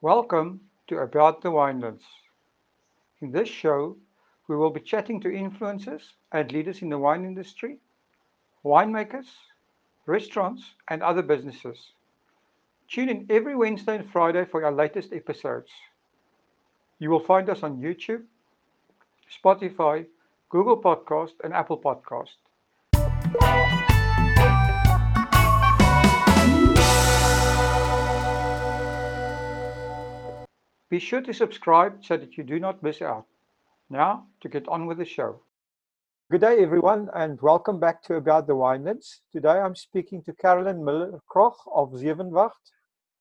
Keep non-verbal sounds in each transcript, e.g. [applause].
Welcome to About the Winelands. In this show, we will be chatting to influencers and leaders in the wine industry, winemakers, restaurants, and other businesses. Tune in every Wednesday and Friday for our latest episodes. You will find us on YouTube, Spotify, Google Podcast, and Apple Podcast. Be sure to subscribe so that you do not miss out. Now, to get on with the show. Good day, everyone, and welcome back to About the Winelands. Today I'm speaking to Carolyn Miller-Kroch of Zevenwacht.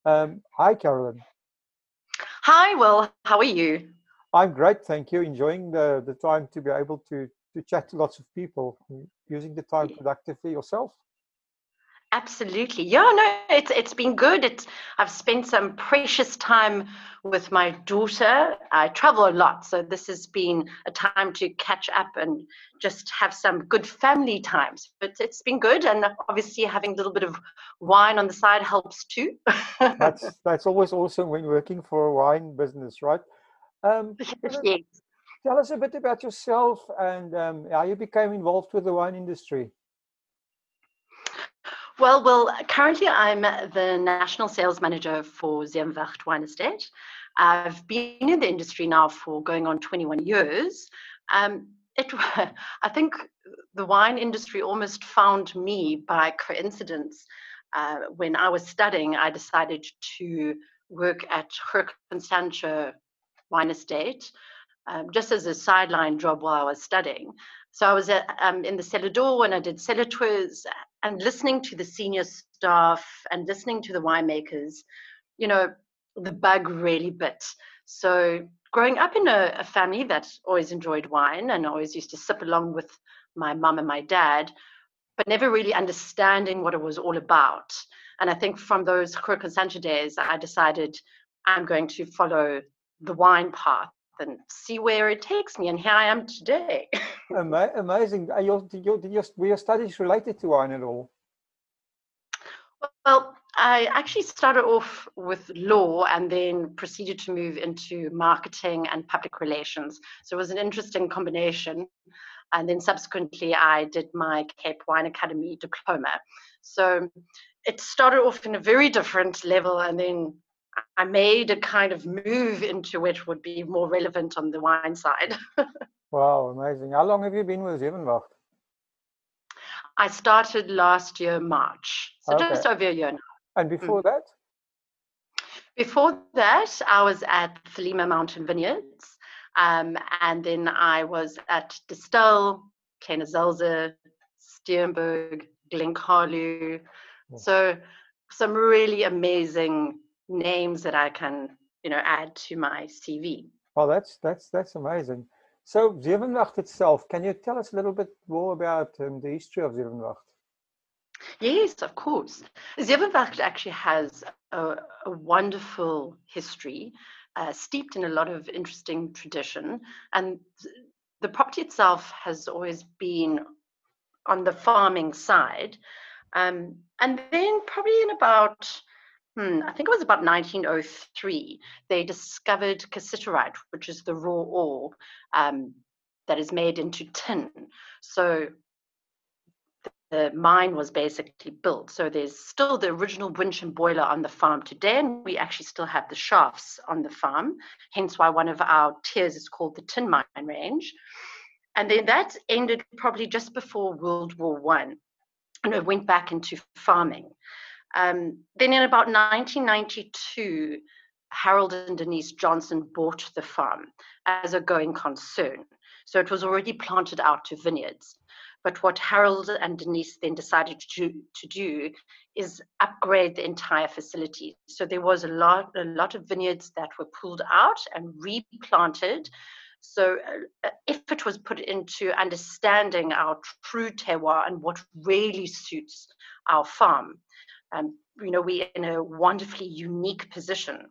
Um, hi, Carolyn. Hi, Will. How are you? I'm great, thank you. Enjoying the, the time to be able to, to chat to lots of people, using the time productively yourself. Absolutely. Yeah, no, it's it's been good. It's I've spent some precious time with my daughter. I travel a lot, so this has been a time to catch up and just have some good family times. But it's been good, and obviously having a little bit of wine on the side helps too. [laughs] that's that's always awesome when working for a wine business, right? Um, yes. Tell us a bit about yourself and um, how you became involved with the wine industry. Well, well, currently I'm the national sales manager for Zevenwacht Wine Estate. I've been in the industry now for going on 21 years. Um, it, [laughs] I think the wine industry almost found me by coincidence. Uh, when I was studying, I decided to work at Groot Constantia Wine Estate, um, just as a sideline job while I was studying. So I was at, um, in the cellar door and I did cellar tours and listening to the senior staff and listening to the winemakers, you know, the bug really bit. So growing up in a, a family that always enjoyed wine and always used to sip along with my mum and my dad, but never really understanding what it was all about. And I think from those Groot Constantia days, I decided I'm going to follow the wine path and see where it takes me. And here I am today. [laughs] Ama- amazing. Are your, your, your, were your studies related to wine at all? Well, I actually started off with law and then proceeded to move into marketing and public relations. So it was an interesting combination. And then subsequently, I did my Cape Wine Academy diploma. So it started off in a very different level and then I made a kind of move into which would be more relevant on the wine side. [laughs] wow, amazing. How long have you been with Zevenwacht? I started last year, March. So okay. just over a year now. And before mm. that? Before that, I was at Thelema Mountain Vineyards. Um, and then I was at Distell, Kleine Zalze, Steenberg, Glen Carlou. Oh. So some really amazing names that I can, you know, add to my CV. Well, that's that's that's amazing. So Zevenwacht itself, can you tell us a little bit more about um, the history of Zevenwacht? Yes, of course. Zevenwacht actually has a, a wonderful history, uh, steeped in a lot of interesting tradition, and the property itself has always been on the farming side. Um, and then, probably in about hmm, I think it was about 1903, they discovered cassiterite, which is the raw ore um, that is made into tin. So the mine was basically built. So there's still the original winch and boiler on the farm today, and we actually still have the shafts on the farm. Hence why one of our tiers is called the tin mine range. And then that ended probably just before World War One, and it went back into farming. Um, then in about 1992, Harold and Denise Johnson bought the farm as a going concern. So it was already planted out to vineyards. But what Harold and Denise then decided to, to do is upgrade the entire facility. So there was a lot, a lot of vineyards that were pulled out and replanted. So uh, effort was put into understanding our true terroir and what really suits our farm um, you know, we're in a wonderfully unique position.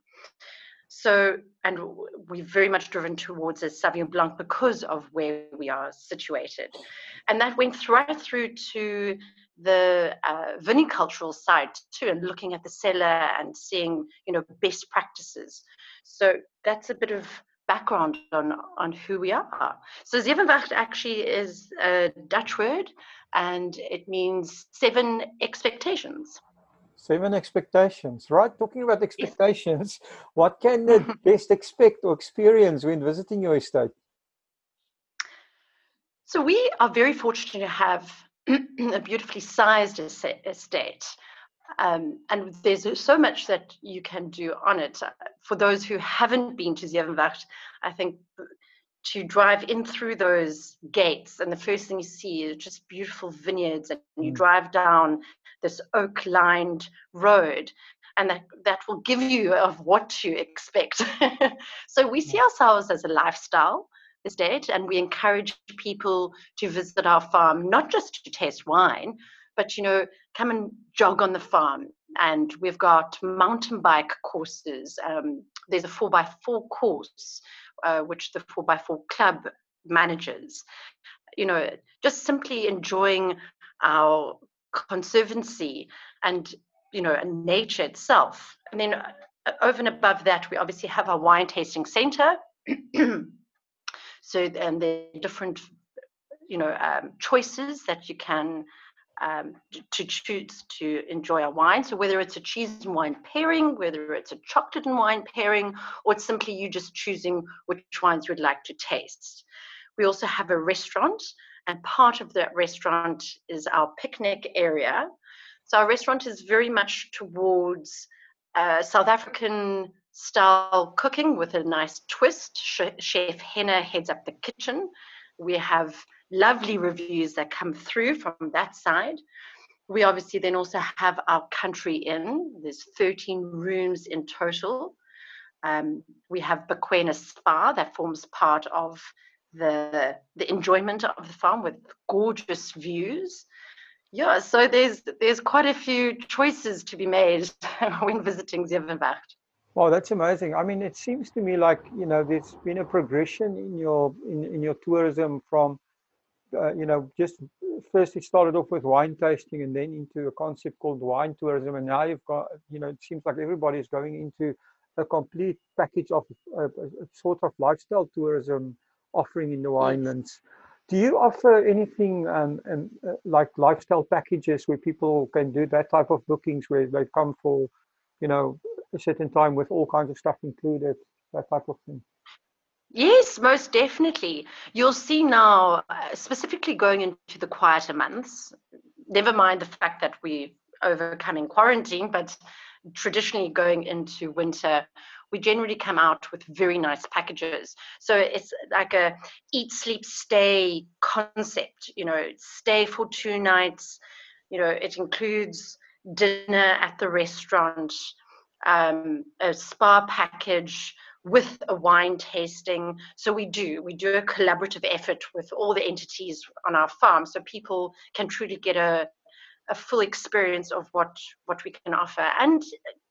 So, and we're very much driven towards a Sauvignon Blanc because of where we are situated. And that went right through to the uh, vinicultural side too, and looking at the cellar and seeing, you know, best practices. So that's a bit of background on, on who we are. So Zevenwacht actually is a Dutch word and it means seven expectations. Seven expectations, right? Talking about expectations, what can the [laughs] guest expect or experience when visiting your estate? So we are very fortunate to have [clears throat] a beautifully sized estate. Um, and there's so much that you can do on it. For those who haven't been to Zevenwacht, I think to drive in through those gates, and the first thing you see is just beautiful vineyards, and you mm. drive down this oak-lined road, and that, that will give you of what to expect. [laughs] so we see ourselves as a lifestyle estate, and we encourage people to visit our farm not just to taste wine, but you know, come and jog on the farm. And we've got mountain bike courses. Um, there's a four by four course, uh, which the four by four club manages. You know, just simply enjoying our conservancy and you know and nature itself. And then uh, over and above that, we obviously have our wine tasting center. [clears throat] so and the different you know um, choices that you can um, to choose to enjoy a wine. So whether it's a cheese and wine pairing, whether it's a chocolate and wine pairing, or it's simply you just choosing which wines you'd like to taste. We also have a restaurant, and part of that restaurant is our picnic area. So our restaurant is very much towards uh, South African style cooking with a nice twist. Chef Henna heads up the kitchen. We have lovely reviews that come through from that side. We obviously then also have our country inn. There's 13 rooms in total. Um, we have Bequena Spa that forms part of the the enjoyment of the farm with gorgeous views. Yeah, so there's there's quite a few choices to be made [laughs] when visiting Zevenwacht. Wow, that's amazing. I mean, it seems to me like you know there's been a progression in your in, in your tourism from uh, you know, just first it started off with wine tasting and then into a concept called wine tourism. And now you've got, you know, it seems like everybody is going into a complete package of uh, a sort of lifestyle tourism offering in the winelands. Do you offer anything um, and, uh, like lifestyle packages where people can do that type of bookings where they come for, you know, a certain time with all kinds of stuff included, that type of thing? Yes, most definitely. You'll see now, uh, specifically going into the quieter months, never mind the fact that we're overcoming quarantine, but traditionally going into winter, we generally come out with very nice packages. So it's like a eat, sleep, stay concept, you know, stay for two nights. You know, it includes dinner at the restaurant, um, a spa package, with a wine tasting. So we do, we do a collaborative effort with all the entities on our farm so people can truly get a, a full experience of what, what we can offer and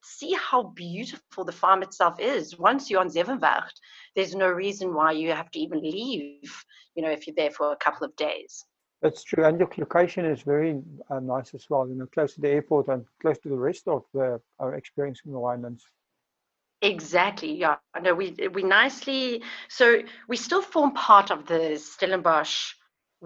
see how beautiful the farm itself is. Once you're on Zevenwacht, there's no reason why you have to even leave, you know, if you're there for a couple of days. That's true, and your location is very uh, nice as well. You know, close to the airport and close to the rest of the our experience in the winelands. Exactly. Yeah. No, we we nicely. So we still form part of the Stellenbosch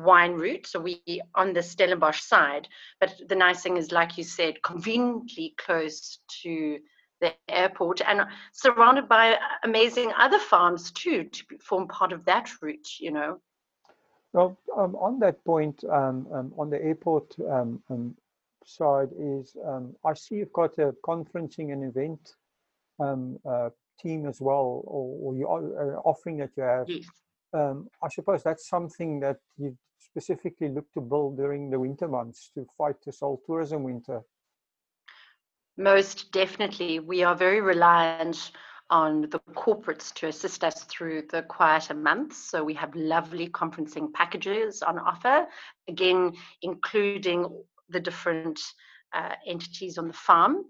wine route. So we on the Stellenbosch side, but the nice thing is, like you said, conveniently close to the airport and surrounded by amazing other farms too to form part of that route. You know. Well, um, on that point, um, um, on the airport um, um, side is um, I see you've got a conferencing and event um, uh, team as well, or, or you are uh, offering that you have. Yes. Um, I suppose that's something that you specifically look to build during the winter months to fight this whole tourism winter. Most definitely, we are very reliant on the corporates to assist us through the quieter months. So we have lovely conferencing packages on offer, again, including the different uh, entities on the farm.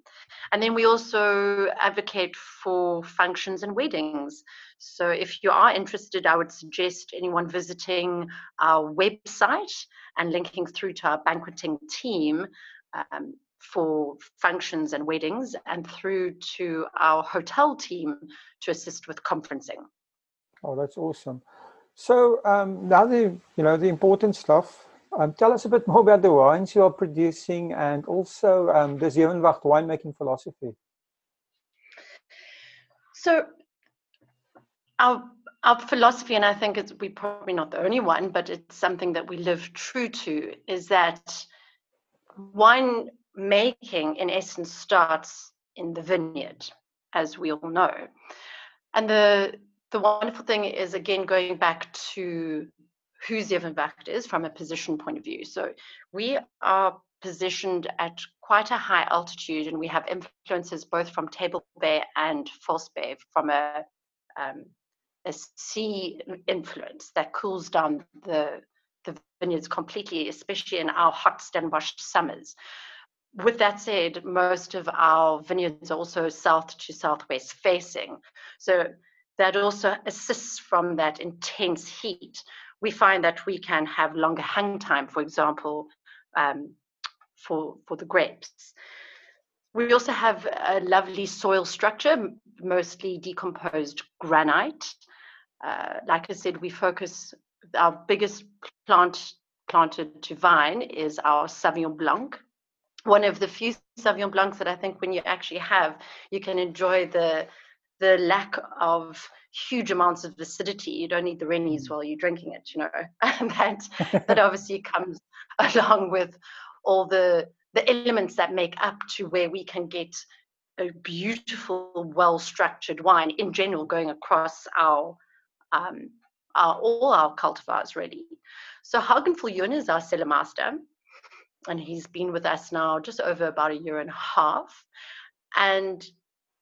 And then we also advocate for functions and weddings. So if you are interested, I would suggest anyone visiting our website and linking through to our banqueting team um, for functions and weddings and through to our hotel team to assist with conferencing. Oh, that's awesome. So um, now the you know the important stuff. Um, tell us a bit more about the wines you are producing and also um, the Zevenwacht winemaking philosophy. So our our philosophy, and I think it's we're probably not the only one, but it's something that we live true to, is that wine making in essence starts in the vineyard, as we all know. And the the wonderful thing is again going back to who Zevenwacht is from a position point of view. So we are positioned at quite a high altitude and we have influences both from Table Bay and False Bay from a, um, a sea influence that cools down the, the vineyards completely, especially in our hot Stellenbosch summers. With that said, most of our vineyards are also south to southwest facing. So that also assists from that intense heat. We find that we can have longer hang time, for example, um, for, for the grapes. We also have a lovely soil structure, mostly decomposed granite. Uh, like I said, we focus, our biggest plant planted to vine is our Sauvignon Blanc. One of the few Sauvignon Blancs that I think when you actually have, you can enjoy the the lack of huge amounts of acidity. You don't need the Rennies mm. while you're drinking it, you know. [laughs] And that [laughs] that obviously comes [laughs] along with all the the elements that make up to where we can get a beautiful, well-structured wine in general going across our um, our all our cultivars really. So Hagen Viljoen is our cellar master, and he's been with us now just over about a year and a half. And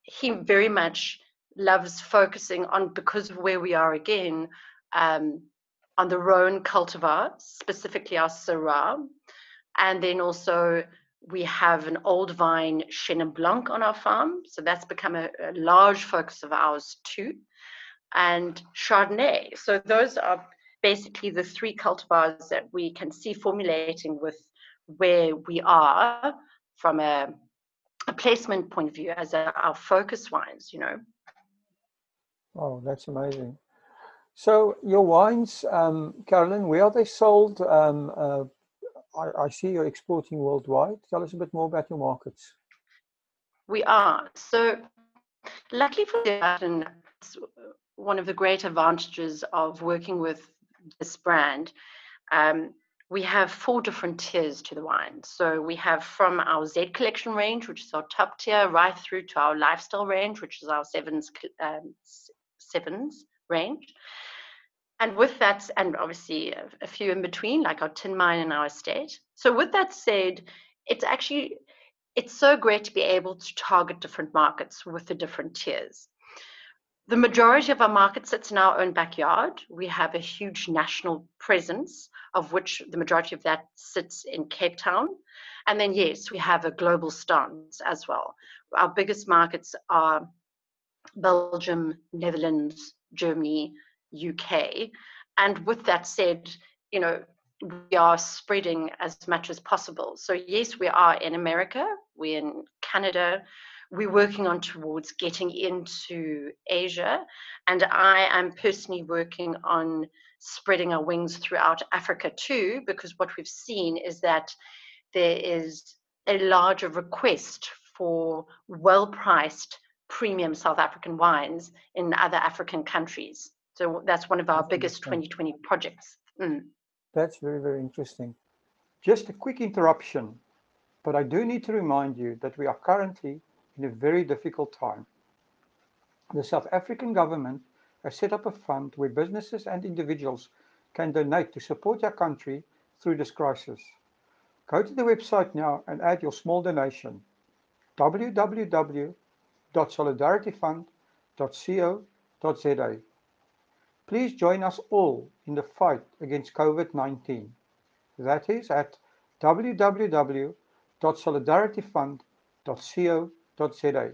he very much loves focusing on because of where we are again um, on the Rhone cultivar, specifically our Syrah, and then also we have an old vine Chenin Blanc on our farm, so that's become a, a large focus of ours too, and Chardonnay. So those are basically the three cultivars that we can see formulating with where we are from a, a placement point of view as a, our focus wines, you know. Oh, that's amazing. So your wines, um, Carolyn, where are they sold? Um, uh, I, I, see you're exporting worldwide. Tell us a bit more about your markets. We are. So luckily for Zevenwacht, one of the great advantages of working with this brand, um, we have four different tiers to the wine. So we have from our Z collection range, which is our top tier, right through to our lifestyle range, which is our sevens um, sevens range. And with that, and obviously a, a few in between, like our tin mine and our estate. So with that said, it's actually it's so great to be able to target different markets with the different tiers. The majority of our market sits in our own backyard. We have a huge national presence, of which the majority of that sits in Cape Town. And then, yes, we have a global stance as well. Our biggest markets are Belgium, Netherlands, Germany, UK. And with that said, you know, we are spreading as much as possible. So, yes, we are in America, we're in Canada, we're working on towards getting into Asia. And I am personally working on spreading our wings throughout Africa too, because what we've seen is that there is a larger request for well priced premium South African wines in other African countries. So that's one of our that's biggest 2020 projects. Mm. That's very, very interesting. Just a quick interruption, but I do need to remind you that we are currently in a very difficult time. The South African government has set up a fund where businesses and individuals can donate to support our country through this crisis. Go to the website now and add your small donation. www www.solidarityfund.co.za. Please join us all in the fight against COVID-19. That is at www.solidarityfund.co.za.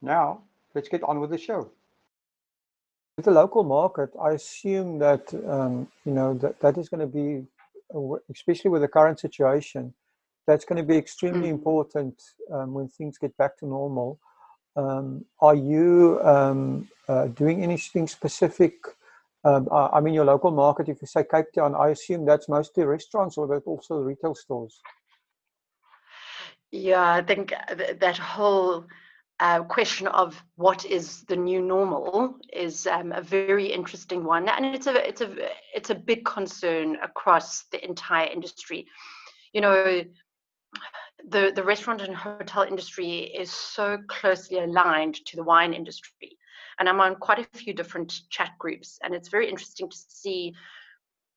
Now, let's get on with the show. With the local market, I assume that um, you know that that is going to be, especially with the current situation, that's going to be extremely mm. important um, when things get back to normal. Um, are you um, uh, doing anything specific? Um, I mean, your local market, if you say Cape Town, I assume that's mostly restaurants or that also retail stores? Yeah, I think that whole uh, question of what is the new normal is um, a very interesting one, and it's a it's a it's a big concern across the entire industry. You know, the the restaurant and hotel industry is so closely aligned to the wine industry, and I'm on quite a few different chat groups, and it's very interesting to see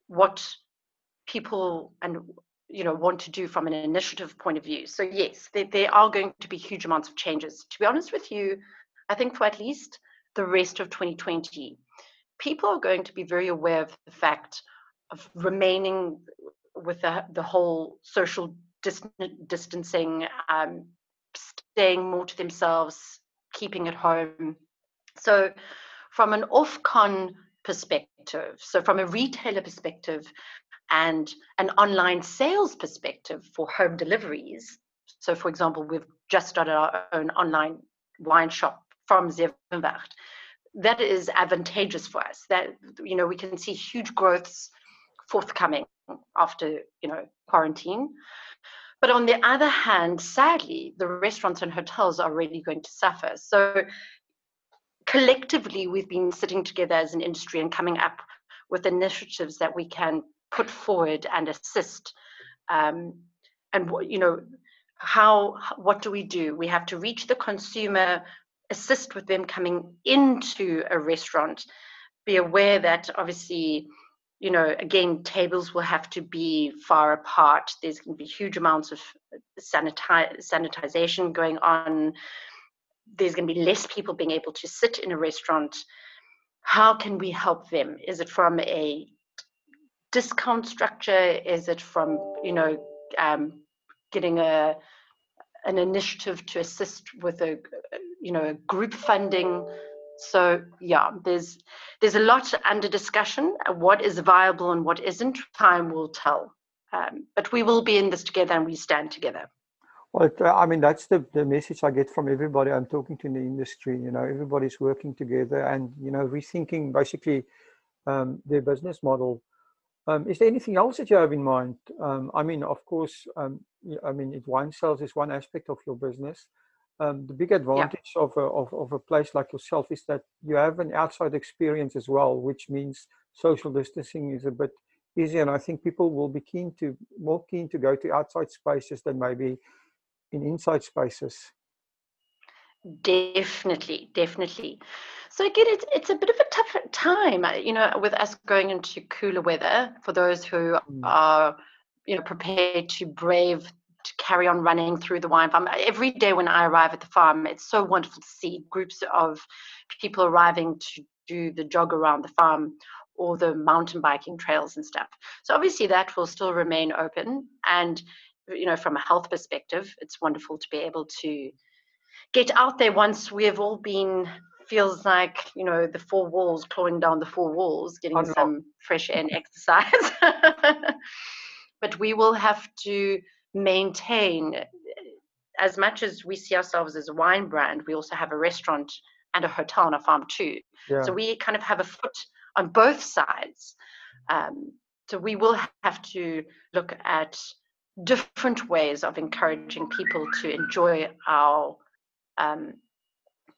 what people and you know want to do from an initiative point of view. So yes there, there are going to be huge amounts of changes. To be honest with you i think for at least the rest of 2020 people are going to be very aware of the fact of remaining with the, the whole social dis- distancing um, staying more to themselves keeping at home so from an off-con perspective so from a retailer perspective and an online sales perspective for home deliveries. So, for example, we've just started our own online wine shop from Zevenwacht. That is advantageous for us. That you know we can see huge growths forthcoming after you know quarantine. But on the other hand, sadly, the restaurants and hotels are really going to suffer. So collectively, we've been sitting together as an industry and coming up with initiatives that we can put forward and assist um, and you know how what do we do we have to reach the consumer assist with them coming into a restaurant be aware that obviously you know again tables will have to be far apart there's going to be huge amounts of sanitize, sanitization going on there's going to be less people being able to sit in a restaurant how can we help them is it from a discount structure? Is it from you know um, getting a an initiative to assist with a you know a group funding? So yeah, there's there's a lot under discussion. What is viable and what isn't, time will tell. Um, but we will be in this together, and we stand together. Well, I mean, that's the, the message I get from everybody I'm talking to in the industry. You know, everybody's working together and, you know, rethinking basically um, their business model um, is there anything else that you have in mind? Um, I mean, of course, um, I mean, wine sales is one aspect of your business. Um, the big advantage yeah. of, a, of, of a place like yourself is that you have an outside experience as well, which means social distancing is a bit easier. And I think people will be keen to more keen to go to outside spaces than maybe in inside spaces. Definitely, definitely. So again, it's it's a bit of a tough time, uh, you know, with us going into cooler weather. For those who mm. are, you know, prepared to brave to carry on running through the wine farm. Every day when I arrive at the farm, it's so wonderful to see groups of people arriving to do the jog around the farm or the mountain biking trails and stuff. So obviously that will still remain open. And you know, from a health perspective, it's wonderful to be able to get out there once we've all been feels like you know the four walls clawing down the four walls getting some fresh air and exercise [laughs] but we will have to maintain as much as we see ourselves as a wine brand we also have a restaurant and a hotel and a farm too yeah. so we kind of have a foot on both sides um, so we will have to look at different ways of encouraging people to enjoy our um,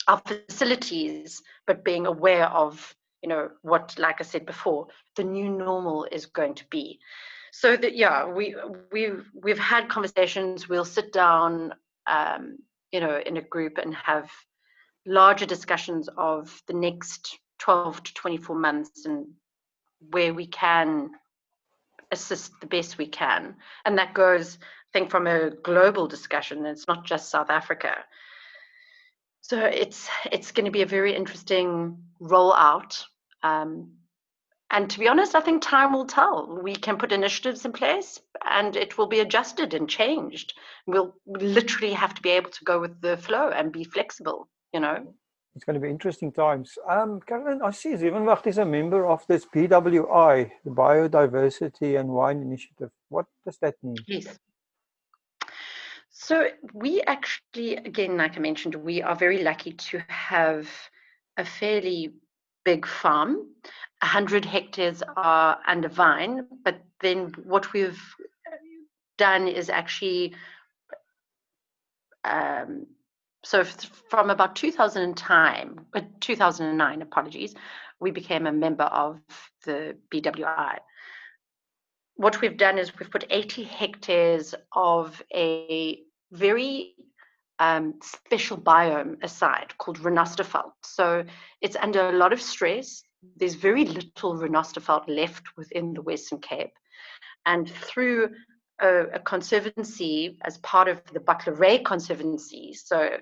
our facilities, but being aware of, you know, what, like I said before, the new normal is going to be. So that yeah, we we've we've had conversations. We'll sit down, um, you know, in a group and have larger discussions of the next 12 to 24 months and where we can assist the best we can. And that goes, I think, from a global discussion. It's not just South Africa. So it's it's going to be a very interesting rollout, um, and to be honest, I think time will tell. We can put initiatives in place and it will be adjusted and changed. We'll literally have to be able to go with the flow and be flexible, you know. It's going to be interesting times. Um, Carolyn, I see Zevenwacht is a member of this BWI, the Biodiversity and Wine Initiative. What does that mean? Yes. So we actually, again, like I mentioned, we are very lucky to have a fairly big farm. 100 hectares are under vine, but then what we've done is actually um, so from about 2000 time, uh, 2009, apologies, we became a member of the BWI. What we've done is we've put 80 hectares of a very um, special biome aside called Renosterveld. So it's under a lot of stress. There's very little Renosterveld left within the Western Cape. And through a, a conservancy as part of the Buckler Conservancy. So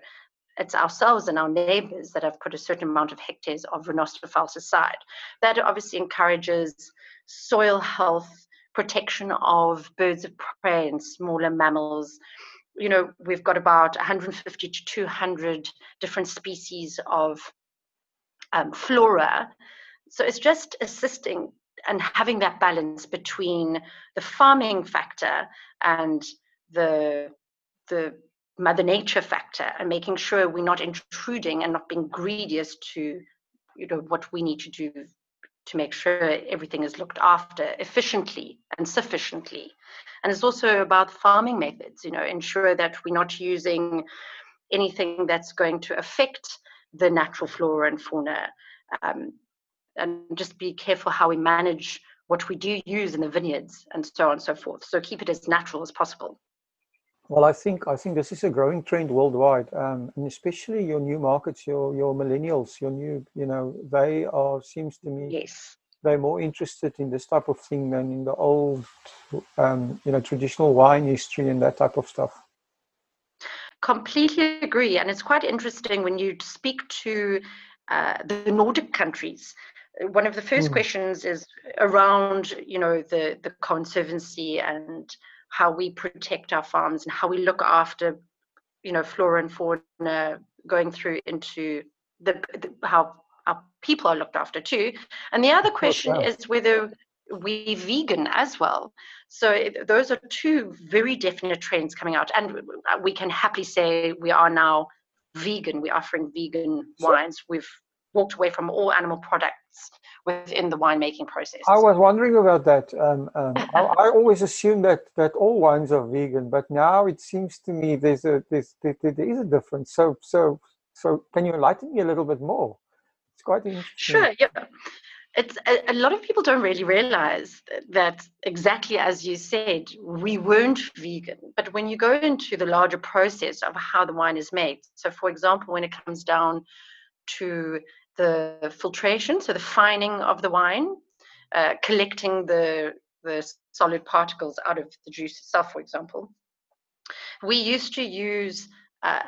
it's ourselves and our neighbors that have put a certain amount of hectares of renosterveld aside. That obviously encourages soil health, protection of birds of prey and smaller mammals. You know, we've got about 150 to 200 different species of um, flora. So it's just assisting and having that balance between the farming factor and the the mother nature factor and making sure we're not intruding and not being greedy as to you know what we need to do to make sure everything is looked after efficiently and sufficiently. And it's also about farming methods you know ensure that we're not using anything that's going to affect the natural flora and fauna um, and just be careful how we manage what we do use in the vineyards and so on and so forth. So keep it as natural as possible. Well, I think I think this is a growing trend worldwide, um, and especially your new markets, your your millennials, your new, you know, they are seems to me yes they're more interested in this type of thing than in the old, um, you know, traditional wine history and that type of stuff. Completely agree, and it's quite interesting when you speak to uh, the Nordic countries one of the first mm. questions is around you know the the conservancy and how we protect our farms and how we look after you know flora and fauna going through into the, the how our people are looked after too and the other question oh, wow. is whether we vegan as well so it, those are two very definite trends coming out and we can happily say we are now vegan we're offering vegan wines we've walked away from all animal products within the winemaking process. I was wondering about that. Um, um, I, I, always assumed that that all wines are vegan, but now it seems to me there's a there's, there, there is a difference. So so so can you enlighten me a little bit more? It's quite interesting. Sure. Yeah. It's a, a lot of people don't really realize that exactly as you said, we weren't vegan. But when you go into the larger process of how the wine is made, so for example, when it comes down to the filtration, so the fining of the wine, uh, collecting the, the solid particles out of the juice itself, for example. We used to use uh,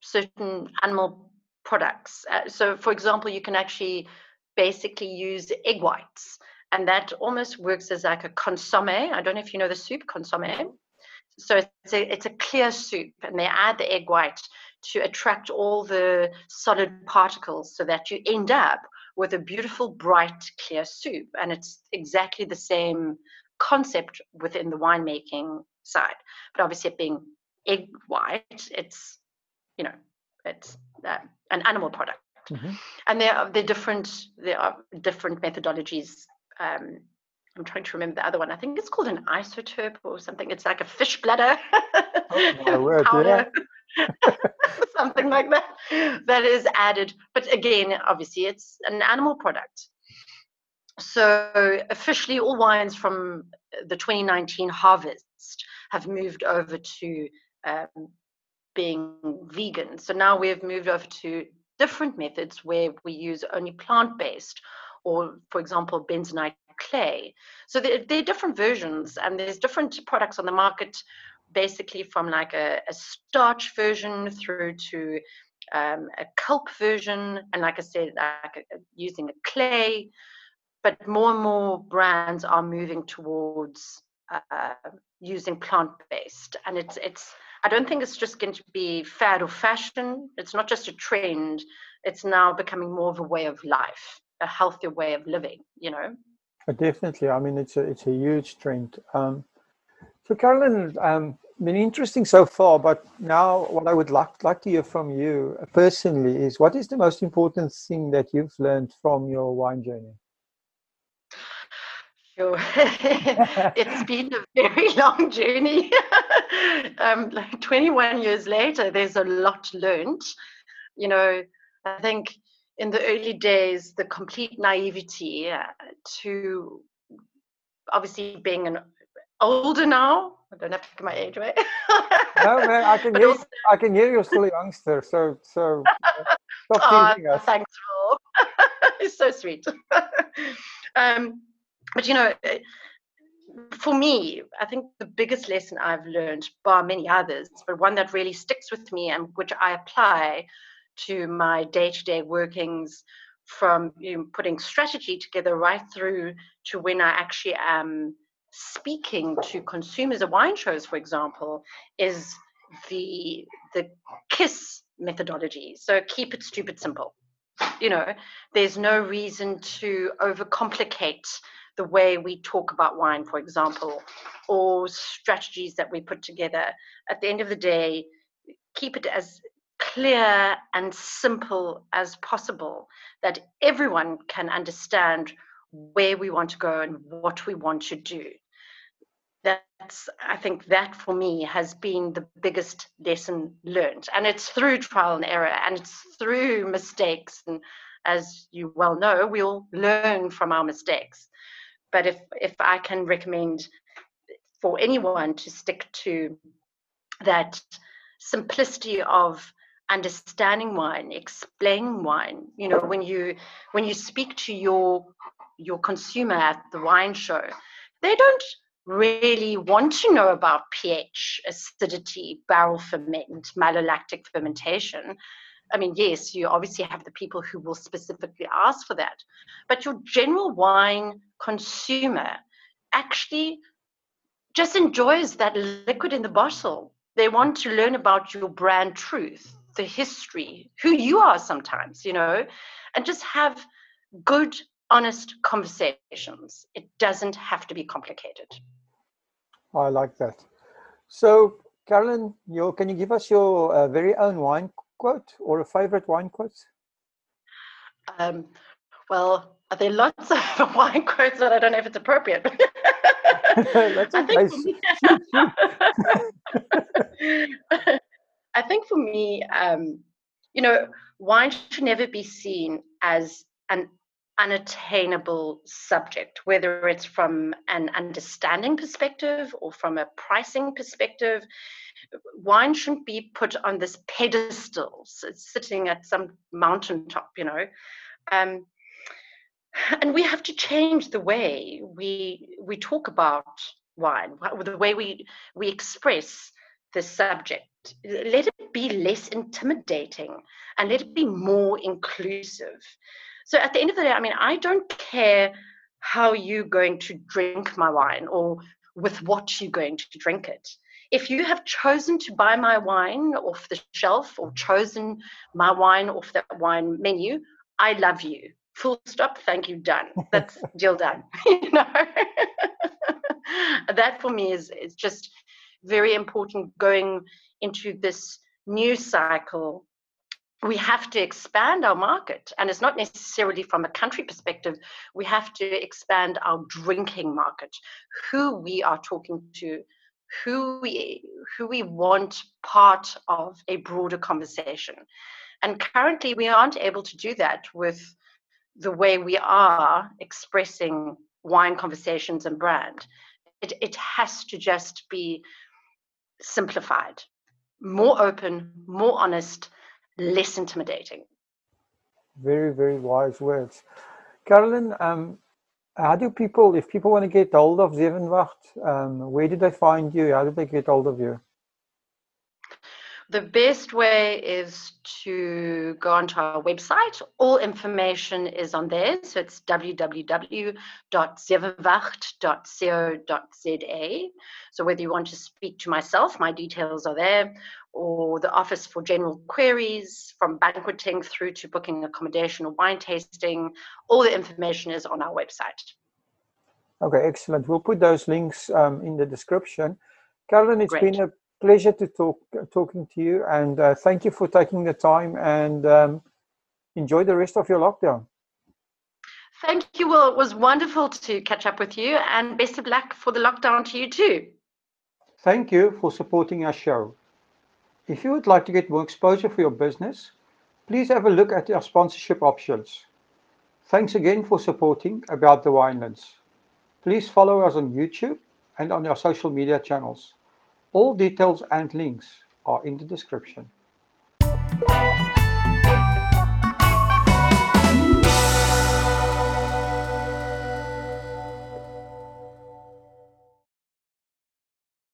certain animal products. Uh, so, for example, you can actually basically use egg whites, and that almost works as like a consomme. I don't know if you know the soup consomme. So it's a, it's a clear soup, and they add the egg white to attract all the solid particles so that you end up with a beautiful, bright, clear soup. And it's exactly the same concept within the winemaking side. But obviously, it being egg white, it's, you know, it's uh, an animal product. Mm-hmm. And there are, different, there are different methodologies um, I'm trying to remember the other one. I think it's called an isotope or something. It's like a fish bladder oh, [laughs] word, powder, [laughs] something like that. That is added, but again, obviously, it's an animal product. So officially, all wines from the 2019 harvest have moved over to um, being vegan. So now we've moved over to different methods where we use only plant-based or for example bentonite clay. So there, there, are different versions, and there's different products on the market, basically from like a, a starch version through to um, a kelp version, and like I said, like a, using a clay. but more and more brands are moving towards uh, using plant-based, and it's it's. I don't think it's just going to be fad or fashion. It's not just a trend. It's now becoming more of a way of life, a healthier way of living. You know. Uh, definitely. I mean, it's a it's a huge trend. Um, so, Carolyn, um, been interesting so far, but now what I would like like to hear from you personally is what is the most important thing that you've learned from your wine journey? Sure. [laughs] it's [laughs] been a very [laughs] long journey. um, like 21 years later, there's a lot learned. You know, I think in the early days, the complete naivety uh, to obviously being an older now. I don't have to give my age away. no, man, I can hear. Also, I can hear you're still a youngster. So, so stop oh, teasing us. Thanks, Rob. it's so sweet. um, but you know, for me, I think the biggest lesson I've learned, bar many others, but one that really sticks with me and which I apply to my day-to-day workings from you know, putting strategy together right through to when I actually am speaking to consumers at wine shows, for example, is the the KISS methodology. So keep it stupid simple. You know, there's no reason to overcomplicate the way we talk about wine, for example, or strategies that we put together. At the end of the day, keep it as clear and simple as possible that everyone can understand where we want to go and what we want to do. That's i think that for me has been the biggest lesson learned. And it's through trial and error and it's through mistakes. And as you well know we'll learn from our mistakes but if if i can recommend for anyone to stick to that simplicity of understanding wine explaining wine you know when you when you speak to your your consumer at the wine show they don't really want to know about pH, acidity, barrel ferment, malolactic fermentation, I mean, yes, you obviously have the people who will specifically ask for that, but your general wine consumer actually just enjoys that liquid in the bottle. They want to learn about your brand truth, the history, who you are sometimes, you know, and just have good honest conversations. It doesn't have to be complicated. I like that. So, Carolyn, your, can you give us your uh, very own wine quote or a favorite wine quote? Um, well, there are lots of [laughs] wine quotes, but I don't know if it's appropriate. [laughs] I, think me, [laughs] I think for me, um, you know, wine should never be seen as an unattainable subject, whether it's from an understanding perspective or from a pricing perspective. Wine shouldn't be put on this pedestal, It's sitting at some mountaintop, you know. Um, and we have to change the way we we talk about wine, the way we we express the subject. Let it be less intimidating and let it be more inclusive. So at the end of the day, I mean, I don't care how you're going to drink my wine or with what you're going to drink it. If you have chosen to buy my wine off the shelf or chosen my wine off that wine menu, I love you. Full stop, thank you, done. [laughs] That's deal done. [laughs] you know, [laughs] that for me is is just very important going into this new cycle we have to expand our market. And it's not necessarily from a country perspective. We have to expand our drinking market who we are talking to who we who we want part of a broader conversation. And currently we aren't able to do that with the way we are expressing wine conversations and brand. It, it has to just be simplified more open more honest less intimidating. Very, very wise words. Carolyn, um, how do people, if people want to get hold of Zevenwacht, um, where do they find you? How do they get hold of you? The best way is to go onto our website. All information is on there. So it's www.zevenwacht.co.za. So whether you want to speak to myself, my details are there, or the office for general queries from banqueting through to booking accommodation or wine tasting, all the information is on our website. Okay, excellent. We'll put those links um, in the description. Carolyn, it's Great. been a pleasure to talk talking to you, and uh, thank you for taking the time. And um, enjoy the rest of your lockdown. Thank you. Well, it was wonderful to catch up with you, and best of luck for the lockdown to you too. Thank you for supporting our show. If you would like to get more exposure for your business, please have a look at our sponsorship options. Thanks again for supporting About the Winelands. Please follow us on YouTube and on our social media channels. All details and links are in the description.